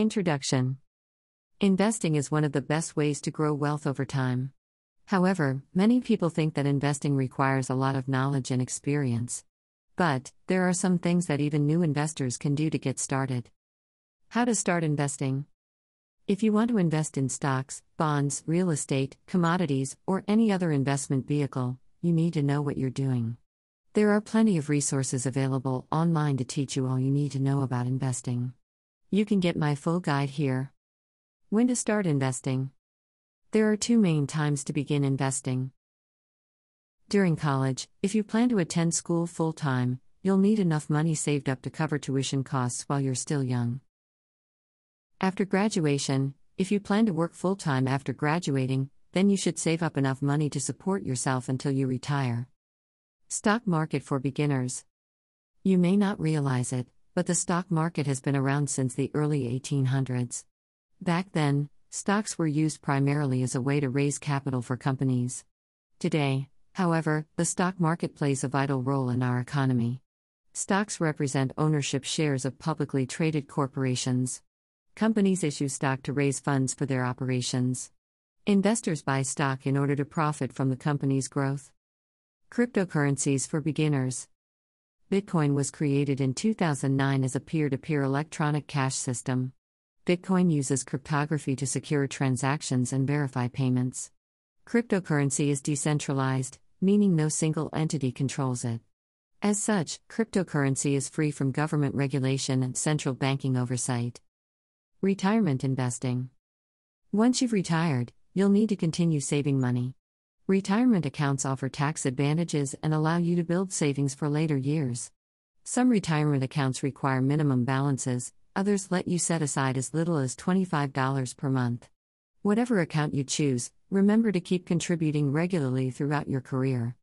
Introduction Investing is one of the best ways to grow wealth over time. However, many people think that investing requires a lot of knowledge and experience. But, there are some things that even new investors can do to get started. How to start investing. If you want to invest in stocks, bonds, real estate, commodities, or any other investment vehicle, you need to know what you're doing. There are plenty of resources available online to teach you all you need to know about investing. You can get my full guide here. When to start investing. There are two main times to begin investing. During college, if you plan to attend school full time, you'll need enough money saved up to cover tuition costs while you're still young. After graduation, if you plan to work full time after graduating, then you should save up enough money to support yourself until you retire. Stock market for beginners. You may not realize it, but the stock market has been around since the early 1800s. Back then, stocks were used primarily as a way to raise capital for companies. Today, however, the stock market plays a vital role in our economy. Stocks represent ownership shares of publicly traded corporations. Companies issue stock to raise funds for their operations. Investors buy stock in order to profit from the company's growth. Cryptocurrencies for beginners. Bitcoin was created in 2009 as a peer to peer electronic cash system. Bitcoin uses cryptography to secure transactions and verify payments. Cryptocurrency is decentralized, meaning no single entity controls it. As such, cryptocurrency is free from government regulation and central banking oversight. Retirement investing. Once you've retired, you'll need to continue saving money. Retirement accounts offer tax advantages and allow you to build savings for later years. Some retirement accounts require minimum balances, others let you set aside as little as $25 per month. Whatever account you choose, remember to keep contributing regularly throughout your career.